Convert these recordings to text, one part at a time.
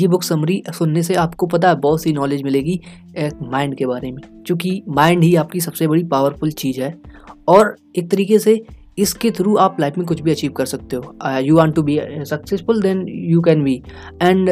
ये book summary सुनने से आपको पता है बहुत सी नॉलेज मिलेगी एक माइंड के बारे में। क्योंकि माइंड ही आपकी सबसे बड़ी पावरफुल चीज़ है और एक तरीके से इसके थ्रू आप लाइफ में कुछ भी अचीव कर सकते हो। You want to be successful then you can be and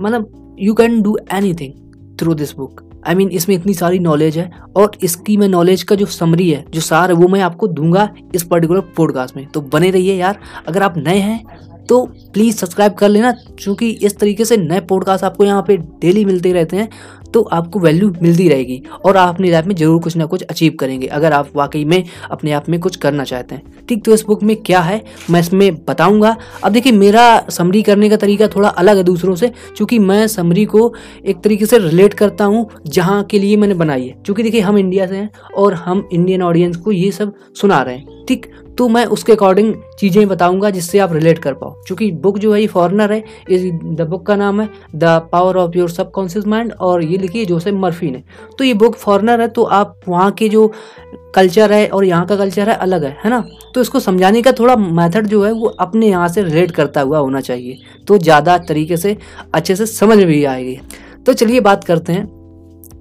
मतलब you can do anything through this book I mean इसमें इतनी सारी नॉलेज है और इसकी मैं नॉलेज का जो समरी है, जो सार है, वो मैं आपको दूँगा इस पर्टिकुलर पॉडकास्ट में। तो बने रहिए यार। अगर आप नए हैं तो प्लीज़ सब्सक्राइब कर लेना, क्योंकि इस तरीके से नए पॉडकास्ट आपको यहाँ पे डेली मिलते रहते हैं तो आपको वैल्यू मिलती रहेगी और आप अपनी लाइफ में ज़रूर कुछ ना कुछ अचीव करेंगे, अगर आप वाकई में अपने आप में कुछ करना चाहते हैं। ठीक तो इस बुक में क्या है, मैं इसमें बताऊँगा। अब देखिए, मेरा समरी करने का तरीका थोड़ा अलग है दूसरों से, क्योंकि मैं समरी को एक तरीके से रिलेट करता हूँ, जहाँ के लिए मैंने बनाई है। क्योंकि देखिए, हम इंडिया से हैं और हम इंडियन ऑडियंस को ये सब सुना रहे हैं। ठीक तो मैं उसके अकॉर्डिंग चीज़ें बताऊँगा जिससे आप रिलेट कर पाओ। क्योंकि बुक जो है ये फॉरनर है, इस द बुक का नाम है the power of your subconscious mind और ये लिखिए जोसेफ मर्फी ने। तो ये बुक फॉरनर है तो आप वहाँ के जो कल्चर है और यहाँ का कल्चर है, अलग है है ना? तो इसको समझाने का थोड़ा मेथड जो है, वो अपने यहाँ से रिलेट करता हुआ होना चाहिए। तो ज़्यादा तरीके से, अच्छे से समझ भी आएगी। तो चलिए बात करते हैं।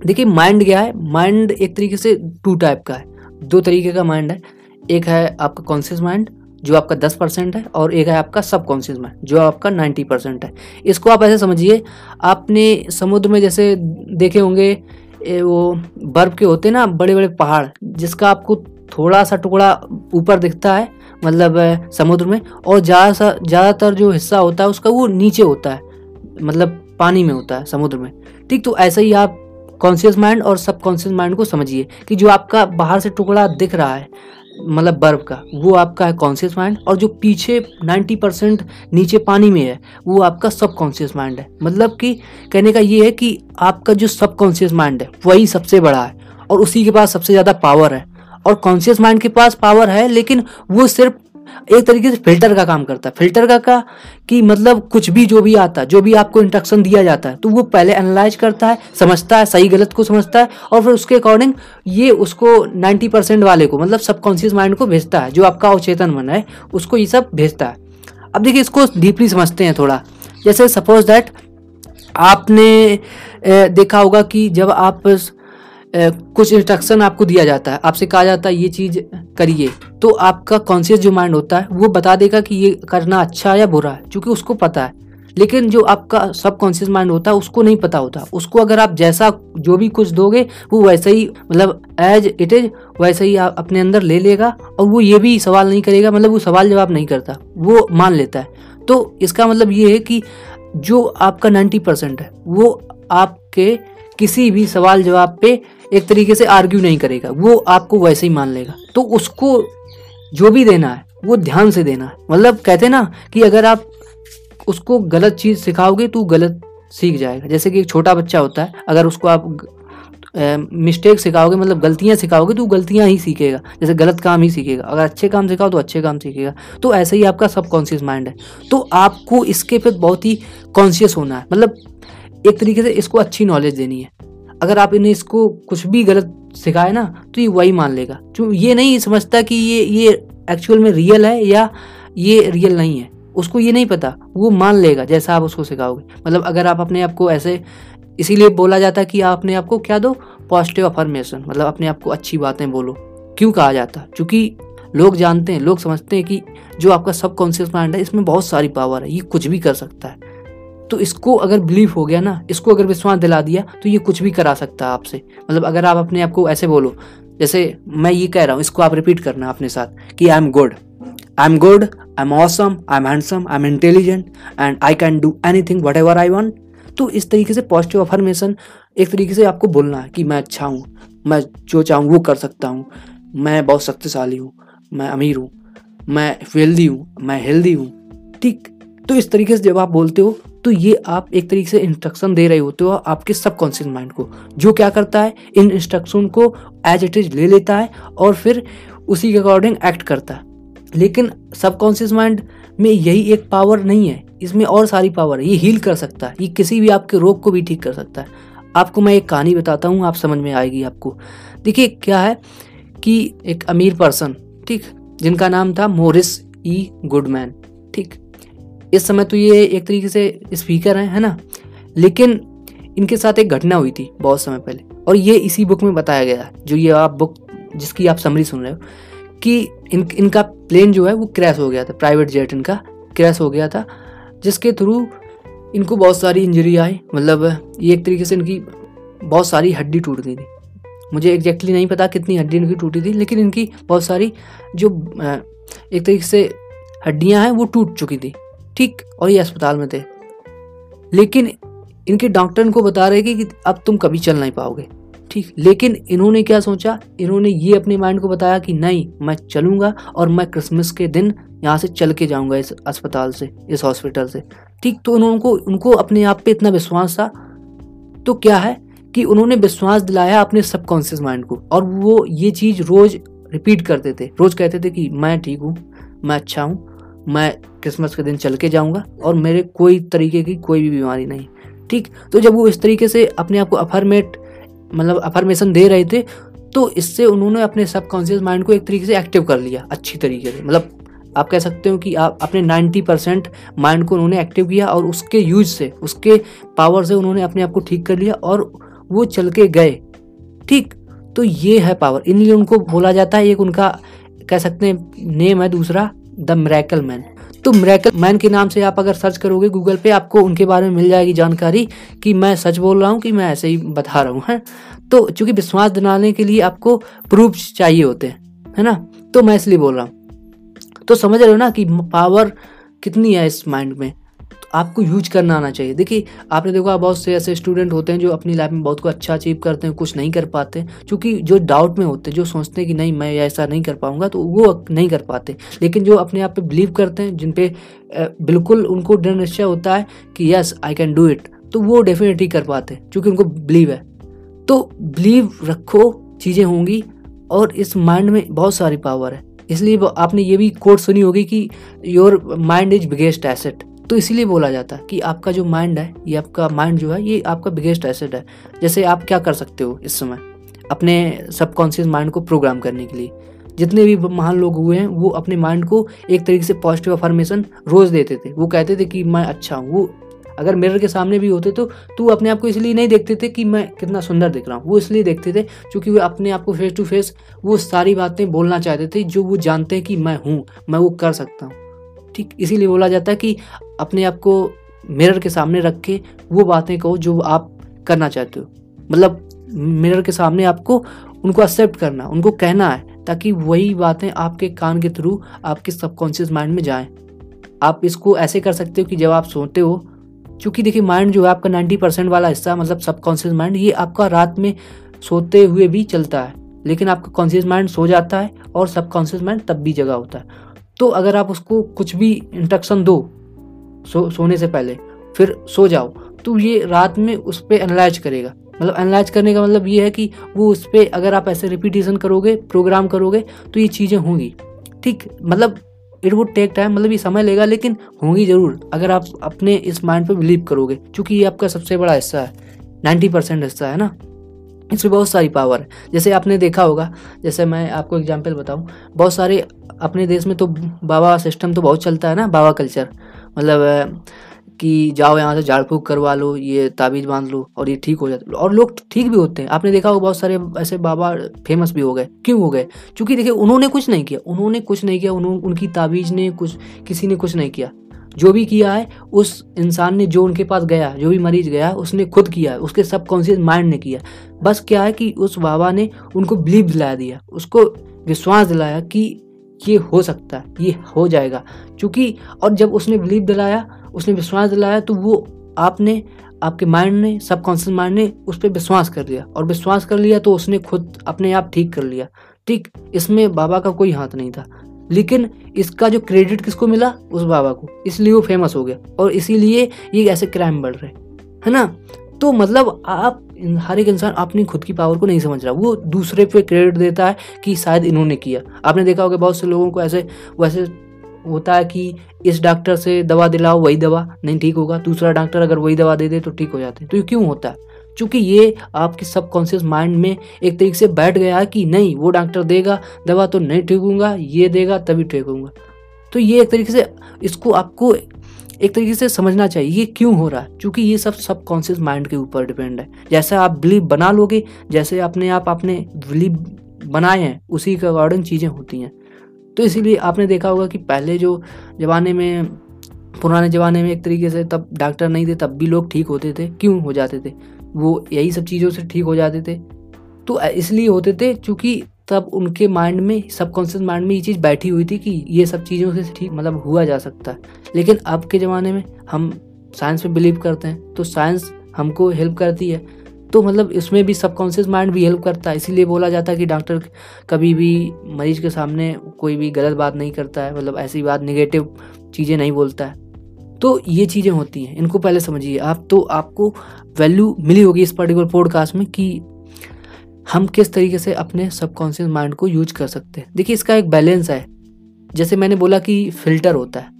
देखिए माइंड क्या है? माइंड एक तरीके से टू टाइप का है। दो तरीके का माइंड है। एक है आपका कॉन्शियस माइंड जो आपका दस परसेंट है, और एक है आपका सब कॉन्शियस माइंड जो आपका नाइन्टी परसेंट है। इसको आप ऐसे समझिए, आपने समुद्र में जैसे देखे होंगे वो बर्फ़ के होते ना बड़े बड़े पहाड़, जिसका आपको थोड़ा सा टुकड़ा ऊपर दिखता है मतलब समुद्र में, और ज़्यादा सा ज़्यादातर जो हिस्सा होता है, उसका वो नीचे होता है मतलब पानी में होता है, समुद्र में। ठीक तो ऐसा ही आप कॉन्शियस माइंड और सब कॉन्शियस माइंड को समझिए, कि जो आपका बाहर से टुकड़ा दिख रहा है मतलब बर्फ़ का, वो आपका है कॉन्शियस माइंड और जो पीछे 90 परसेंट नीचे पानी में है, वो आपका सब कॉन्शियस माइंड है। मतलब कि कहने का ये है कि आपका जो सब कॉन्शियस माइंड है, वही सबसे बड़ा है और उसी के पास सबसे ज़्यादा पावर है। और कॉन्शियस माइंड के पास पावर है, लेकिन वो सिर्फ़ एक तरीके से फ़िल्टर का काम करता है। फ़िल्टर का का कि मतलब कुछ भी जो भी आता है जो भी आपको इंस्ट्रक्शन दिया जाता है तो वो पहले एनालाइज करता है, समझता है, सही गलत को समझता है और फिर उसके अकॉर्डिंग ये उसको 90 परसेंट वाले को मतलब सबकॉन्शियस माइंड को भेजता है, जो आपका अवचेतन मन है, उसको ये सब भेजता है। अब देखिए इसको डीपली समझते हैं थोड़ा। जैसे सपोज़ दैट आपने देखा होगा कि जब आप कुछ इंस्ट्रक्शन आपको दिया जाता है। आपसे कहा जाता है, ये चीज़ करिए। तो आपका कॉन्शियस जो माइंड होता है, वो बता देगा कि ये करना अच्छा या बुरा है, क्योंकि उसको पता है। लेकिन जो आपका सब कॉन्शियस माइंड होता है, उसको नहीं पता होता। उसको अगर आप जैसा जो भी कुछ दोगे, वो वैसे ही मतलब एज इट इज़ वैसे ही आप अपने अंदर ले लेगा और वो ये भी सवाल नहीं करेगा मतलब वो सवाल जवाब नहीं करता। वो मान लेता है। तो इसका मतलब ये है कि जो आपका नाइन्टी परसेंट है, वो आपके किसी भी सवाल जवाब पे एक तरीके से आर्ग्यू नहीं करेगा। वो आपको वैसे ही मान लेगा। तो उसको जो भी देना है, वो ध्यान से देना है। मतलब कहते ना कि अगर आप उसको गलत चीज़ सिखाओगे तो गलत सीख जाएगा। जैसे कि एक छोटा बच्चा होता है, अगर उसको आप मिस्टेक सिखाओगे मतलब गलतियाँ सिखाओगे तो गलतियाँ ही सीखेगा। जैसे गलत काम ही सीखेगा। अगर अच्छे काम सिखाओ तो अच्छे काम सीखेगा। तो ऐसे ही आपका सब कॉन्शियस माइंड है। तो आपको इसके प्रति बहुत ही कॉन्शियस होना है। मतलब एक तरीके से इसको अच्छी नॉलेज देनी है। अगर आप इन्हें इसको कुछ भी गलत सिखाए ना तो ये वही मान लेगा। क्यों ये नहीं समझता कि ये ये एक्चुअल में रियल है या ये रियल नहीं है। उसको ये नहीं पता, वो मान लेगा जैसा आप उसको सिखाओगे। मतलब अगर आप अपने आप को ऐसे, इसीलिए बोला जाता है कि आप अपने आप को क्या दो? पॉजिटिव अफर्मेशन मतलब अपने आप को अच्छी बातें बोलो। क्यों कहा जाता? क्योंकि लोग जानते हैं, लोग समझते हैं कि जो आपका सब कॉन्शियस माइंड है, इसमें बहुत सारी पावर है, ये कुछ भी कर सकता है। तो इसको अगर बिलीव हो गया ना, इसको अगर विश्वास दिला दिया तो ये कुछ भी करा सकता है आपसे। मतलब अगर आप अपने आप को ऐसे बोलो, जैसे मैं ये कह रहा हूँ, इसको आप रिपीट करना अपने साथ, कि I am good I am good I am awesome I am handsome I am intelligent and I can do anything whatever I want तो इस तरीके से पॉजिटिव अफर्मेशन एक तरीके से आपको बोलना है कि मैं अच्छा हूँ, मैं जो चाहूँ वो कर सकता हूँ। मैं बहुत शक्तिशाली हूँ, मैं अमीर हूँ, मैं वेल्दी हूँ, मैं हेल्दी हूँ। ठीक? तो इस तरीके से जब आप बोलते हो तो ये आप एक तरीके से इंस्ट्रक्शन दे रहे होते हो आपके सबकॉन्शियस माइंड को। जो क्या करता है, इन इंस्ट्रक्शन को एज इट इज़ ले लेता है और फिर उसी के अकॉर्डिंग एक्ट करता है। लेकिन सबकॉन्शियस माइंड में यही एक पावर नहीं है। इसमें और सारी पावर है। ये हील कर सकता है। ये किसी भी आपके रोग को भी ठीक कर सकता है। आपको मैं एक कहानी बताता हूँ, आप समझ में आएगी आपको। देखिए, क्या है कि एक अमीर पर्सन ठीक, जिनका नाम था मोरिस ई गुडमैन, ठीक। इस समय तो ये एक तरीके से स्पीकर हैं, है ना? लेकिन इनके साथ एक घटना हुई थी बहुत समय पहले। और ये इसी बुक में बताया गया जो ये आप बुक जिसकी आप समरी सुन रहे हो, कि इन, इनका प्लेन जो है वो क्रैश हो गया था प्राइवेट जेट इनका क्रैश हो गया था, जिसके थ्रू इनको बहुत सारी इंजरी आई मतलब ये एक तरीके से इनकी बहुत सारी हड्डी टूट गई थी। मुझे एग्जैक्टली नहीं पता कितनी हड्डी इनकी टूटी थी, लेकिन इनकी बहुत सारी जो एक तरीके से हड्डियाँ हैं वो टूट चुकी थी। ठीक, और ये अस्पताल में थे। लेकिन इनके डॉक्टर इनको बता रहे थे कि अब तुम कभी चल नहीं पाओगे। ठीक, लेकिन इन्होंने क्या सोचा? इन्होंने ये अपने माइंड को बताया कि नहीं, मैं चलूँगा और मैं क्रिसमस के दिन यहाँ से चल के जाऊँगा इस अस्पताल से, इस हॉस्पिटल से। ठीक तो उनको उनको अपने आप पे इतना विश्वास था। तो क्या है कि उन्होंने विश्वास दिलाया अपने सबकॉन्शियस माइंड को, और वो ये चीज़ रोज रिपीट करते थे। रोज कहते थे कि मैं ठीक हूँ, मैं अच्छा हूँ, मैं क्रिसमस के दिन चल के जाऊँगा और मेरे कोई तरीके की कोई भी बीमारी नहीं। ठीक? तो जब वो इस तरीके से अपने आप को अफर्मेट मतलब अफर्मेशन दे रहे थे तो इससे उन्होंने अपने सबकॉन्शियस माइंड को एक तरीके से एक्टिव कर लिया, अच्छी तरीके से। मतलब आप कह सकते हो कि आप अपने 90 परसेंट माइंड को उन्होंने एक्टिव किया और उसके यूज़ से, उसके पावर से उन्होंने अपने आप को ठीक कर लिया और वो चल के गए। ठीक? तो ये है पावर इनलिए उनको बोला जाता है, एक उनका कह सकते हैं नेम है दूसरा, द मेरेकल मैन तो मेरेकल मैन के नाम से आप अगर सर्च करोगे गूगल पे, आपको उनके बारे में मिल जाएगी जानकारी कि मैं सच बोल रहा हूँ कि मैं ऐसे ही बता रहा हूँ, है? तो चूँकि विश्वास दिलाने के लिए आपको प्रूफ चाहिए होते हैं, है ना? तो मैं इसलिए बोल रहा हूँ। तो समझ रहे हो ना कि पावर कितनी है इस माइंड में? आपको यूज़ करना आना चाहिए। देखिए, आपने देखा बहुत से ऐसे स्टूडेंट होते हैं जो अपनी लाइफ में बहुत को अच्छा अचीव करते हैं, कुछ नहीं कर पाते क्योंकि जो डाउट में होते हैं, जो सोचते हैं कि नहीं, मैं ऐसा नहीं कर पाऊँगा तो वो नहीं कर पाते। लेकिन जो अपने आप पे बिलीव करते हैं, जिन पे बिल्कुल उनको दृढ़ निश्चय होता है कि yes I can do it तो वो डेफिनेटली कर पाते हैं, क्योंकि उनको बिलीव है। तो बिलीव रखो, चीज़ें होंगी, और इस माइंड में बहुत सारी पावर है। इसलिए आपने ये भी कोट सुनी होगी कि your mind is biggest asset तो इसीलिए बोला जाता है कि आपका जो माइंड है, ये आपका माइंड जो है, ये आपका बिगेस्ट एसेट है। जैसे आप क्या कर सकते हो इस समय? अपने सबकॉन्शियस माइंड को प्रोग्राम करने के लिए। जितने भी महान लोग हुए हैं, वो अपने माइंड को एक तरीके से पॉजिटिव अफर्मेशन रोज देते थे। वो कहते थे कि मैं अच्छा हूँ। वो अगर मिरर के सामने भी होते तो तू अपने आप को इसलिए नहीं देखते थे कि मैं कितना सुंदर दिख रहा हूँ। वो इसलिए देखते थे क्योंकि वो अपने आप को फेस टू फेस वो सारी बातें बोलना चाहते थे जो वो जानते हैं कि मैं हूँ, मैं वो कर सकता हूँ। ठीक, इसीलिए बोला जाता है कि अपने आप को मिरर के सामने रख के वो बातें कहो जो आप करना चाहते हो। मतलब मिरर के सामने आपको, उनको एक्सेप्ट करना, उनको कहना है, ताकि वही बातें आपके कान के थ्रू आपके सबकॉन्शियस माइंड में जाएँ। आप इसको ऐसे कर सकते हो कि जब आप सोते हो, क्योंकि देखिए माइंड जो है आपका नाइन्टी परसेंट वाला हिस्सा मतलब सबकॉन्शियस माइंड ये आपका रात में सोते हुए भी चलता है, लेकिन आपका कॉन्शियस माइंड सो जाता है और सबकॉन्शियस माइंड तब भी जगह होता है। तो अगर आप उसको कुछ भी इंस्ट्रक्शन दो सो, सोने से पहले, फिर सो जाओ तो ये रात में उस पर एनालाइज करेगा। मतलब एनालाइज करने का मतलब ये है कि वो उस पर अगर आप ऐसे रिपीटेशन करोगे प्रोग्राम करोगे तो ये चीज़ें होंगी। ठीक? मतलब इट वुड टेक टाइम मतलब ये समय लेगा, लेकिन होंगी ज़रूर, अगर आप अपने इस माइंड पर बिलीव करोगे, क्योंकि ये आपका सबसे बड़ा हिस्सा है। नाइन्टी परसेंट हिस्सा है ना? इसमें बहुत सारी पावर है। जैसे आपने देखा होगा, जैसे मैं आपको एग्ज़ाम्पल बताऊँ, बहुत सारे अपने देश में तो बाबा सिस्टम तो बहुत चलता है ना, बाबा कल्चर। मतलब कि जाओ यहाँ से झाड़ फूक करवा लो, ये ताबीज बाँध लो, और ये ठीक हो जाता और लोग ठीक भी होते हैं। आपने देखा होगा बहुत सारे ऐसे बाबा फ़ेमस भी हो गए। क्यों हो गए? क्योंकि देखिए, उन्होंने कुछ नहीं किया। उन्होंने कुछ नहीं किया उन्होंने उनकी ताबीज ने कुछ, किसी ने कुछ नहीं किया। जो भी किया है, उस इंसान ने जो उनके पास गया, जो भी मरीज़ गया, उसने खुद किया है। उसके सबकॉन्शियस माइंड ने किया बस क्या है कि उस बाबा ने उनको बिलीव दिला दिया। उसको विश्वास दिलाया कि ये हो सकता है, ये हो जाएगा। क्योंकि और जब उसने बिलीव दिलाया, उसने विश्वास दिलाया तो वो आपने, आपके माइंड ने सबकॉन्शियस माइंड ने उस पर विश्वास कर लिया। और विश्वास कर लिया तो उसने खुद अपने आप ठीक कर लिया। ठीक, इसमें बाबा का कोई हाथ नहीं था। लेकिन इसका जो क्रेडिट किसको मिला? उस बाबा को। इसलिए वो फ़ेमस हो गया। और इसीलिए ये ऐसे क्राइम बढ़ रहे है ना? तो मतलब आप, हर एक इंसान अपनी खुद की पावर को नहीं समझ रहा। वो दूसरे पे क्रेडिट देता है कि शायद इन्होंने किया। आपने देखा होगा बहुत से लोगों को ऐसे, वैसे होता है कि इस डॉक्टर से दवा दिलाओ, वही दवा, नहीं ठीक होगा। दूसरा डॉक्टर अगर वही दवा दे दे तो ठीक हो जाते। तो ये क्यों होता है? क्योंकि ये आपके सबकॉन्शियस माइंड में एक तरीके से बैठ गया है कि नहीं, वो डॉक्टर देगा, दवा तो नहीं ठीक होगा ये देगा, तभी ठीक होगा तो ये एक तरीके से इसको आपको एक तरीके से समझना चाहिए ये क्यों हो रहा है, क्योंकि ये सब सबकॉन्शियस माइंड के ऊपर डिपेंड है। जैसे आप बिलीव बना लोगे, जैसे अपने आप अपने बिलीव बनाए हैं, उसी के अकॉर्डिंग चीज़ें होती हैं। तो इसीलिए आपने देखा होगा कि पहले जो ज़माने में, पुराने ज़माने में एक तरीके से तब डॉक्टर नहीं थे, तब भी लोग ठीक होते थे, क्यों हो जाते थे? वो यही सब चीज़ों से ठीक हो जाते थे। तो इसलिए होते थे, क्योंकि तब उनके माइंड में सबकॉन्शियस माइंड में ये चीज़ बैठी हुई थी कि ये सब चीज़ों से ठीक मतलब हुआ जा सकता है। लेकिन अब के ज़माने में हम साइंस पे बिलीव करते हैं तो साइंस हमको हेल्प करती है। तो मतलब इसमें भी सबकॉन्शियस माइंड भी हेल्प करता है, इसीलिए बोला जाता है कि डॉक्टर कभी भी मरीज़ के सामने कोई भी गलत बात नहीं करता है मतलब ऐसी बात निगेटिव चीज़ें नहीं बोलता है। तो ये चीज़ें होती हैं, इनको पहले समझिए। आप तो आपको वैल्यू मिली होगी इस पर्टिकुलर पॉडकास्ट में कि हम किस तरीके से अपने सबकॉन्शियस माइंड को यूज़ कर सकते हैं? देखिए, इसका एक बैलेंस है। जैसे मैंने बोला कि फ़िल्टर होता है।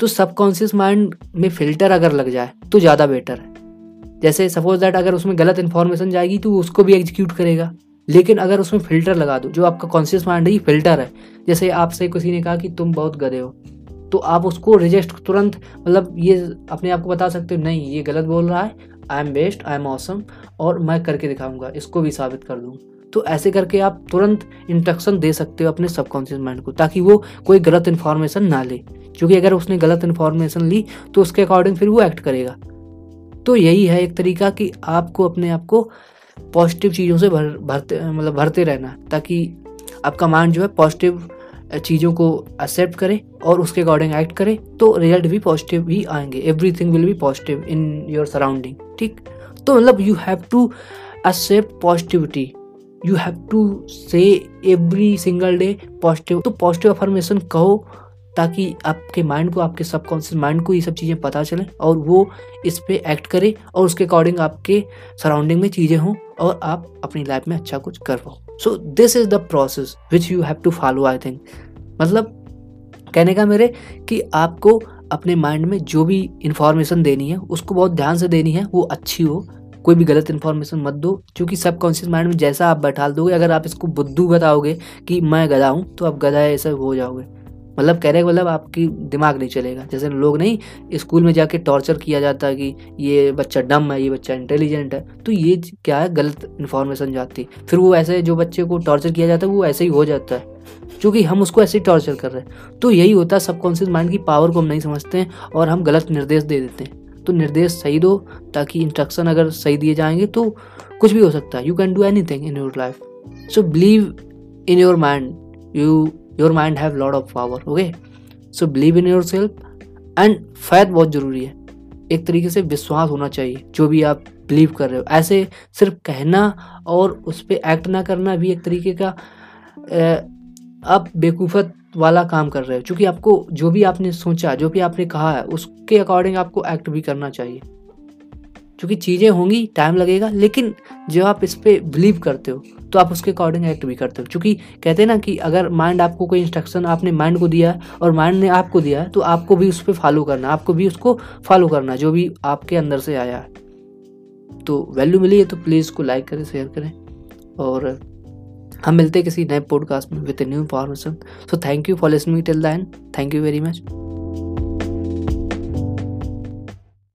तो सबकॉन्शियस माइंड में फ़िल्टर अगर लग जाए तो ज़्यादा बेटर है। जैसे सपोज़ दैट अगर उसमें गलत इन्फॉर्मेशन जाएगी तो उसको भी एग्जीक्यूट करेगा। लेकिन अगर उसमें फ़िल्टर लगा दो, जो आपका कॉन्शियस माइंड है, ये फ़िल्टर है। जैसे आपसे किसी ने कहा कि तुम बहुत गधे हो तो आप उसको रिजेक्ट तुरंत मतलब ये अपने आप को बता सकते हो, नहीं, ये गलत बोल रहा है I am best I am awesome और मैं करके दिखाऊँगा, इसको भी साबित कर दूँ। तो ऐसे करके आप तुरंत इंस्ट्रक्शन दे सकते हो अपने सबकॉन्शियस माइंड को, ताकि वो कोई गलत इन्फॉर्मेशन ना ले। क्योंकि अगर उसने गलत इन्फॉर्मेशन ली तो उसके अकॉर्डिंग फिर वो एक्ट करेगा। तो यही है एक तरीका कि आपको अपने आप को पॉजिटिव चीज़ों से भर, भरते मतलब भरते रहना, ताकि आपका माइंड जो है पॉजिटिव चीज़ों को एक्सेप्ट करे और उसके अकॉर्डिंग एक्ट करे तो रिज़ल्ट भी पॉजिटिव ही आएँगे। Everything will be positive in your surrounding ठीक तो मतलब you have to accept positivity you have to say every single day positive तो पॉजिटिव अफर्मेशन कहो ताकि आपके माइंड को, आपके सबकॉन्शियस माइंड को ये सब चीज़ें पता चले और वो इस पर एक्ट करे और उसके अकॉर्डिंग आपके सराउंडिंग में चीज़ें हों और आप अपनी लाइफ में अच्छा कुछ कर पाओ। So this is the process which you have to follow I think मतलब कहने का मेरे कि आपको अपने माइंड में जो भी इन्फॉर्मेशन देनी है, उसको बहुत ध्यान से देनी है, वो अच्छी हो। कोई भी गलत इन्फॉर्मेशन मत दो, क्योंकि सबकॉन्शियस माइंड में जैसा आप बैठा दोगे, अगर आप इसको बुद्धू बताओगे कि मैं गधा हूँ तो आप गधा ऐसा हो जाओगे। मतलब कह रहे मतलब आपकी दिमाग नहीं चलेगा। जैसे लोग नहीं, स्कूल में जाके टॉर्चर किया जाता है कि ये बच्चा डम है, ये बच्चा इंटेलिजेंट है तो ये क्या है, गलत इन्फॉर्मेशन जाती। फिर वो ऐसे, जो बच्चे को टॉर्चर किया जाता है, वो ऐसे ही हो जाता है। क्योंकि हम उसको ऐसे टॉर्चर कर रहे हैं। तो यही होता है सबकॉन्शियस माइंड की पावर को हम नहीं समझते हैं और हम गलत निर्देश दे देते हैं। तो निर्देश सही दो, ताकि इंस्ट्रक्शन अगर सही दिए जाएँगे तो कुछ भी हो सकता है। You can do anything in your life so believe in your mind you your mind have lot of power okay so believe in yourself and faith बहुत ज़रूरी है। एक तरीके से विश्वास होना चाहिए, जो भी आप बिलीव कर रहे हो। ऐसे सिर्फ़ कहना और उस पर एक्ट ना करना भी एक तरीके का आप बेकूफ़त वाला काम कर रहे हो। क्योंकि आपको जो भी आपने सोचा, जो भी आपने कहा है, उसके अकॉर्डिंग आपको एक्ट भी करना चाहिए। क्योंकि चीज़ें होंगी टाइम लगेगा, लेकिन जब आप इस पर बिलीव करते हो तो आप उसके अकॉर्डिंग एक्ट भी करते हो। क्योंकि कहते हैं ना कि अगर माइंड आपको कोई इंस्ट्रक्शन आपने माइंड को दिया है, और माइंड ने आपको दिया है तो आपको भी उस पर फॉलो करना आपको भी उसको फॉलो करना जो भी आपके अंदर से आया है। तो वैल्यू मिली है तो प्लीज़ उसको लाइक करें शेयर करें, और हम मिलते हैं किसी नए पॉडकास्ट में with new information so thank you for listening till the end thank you very much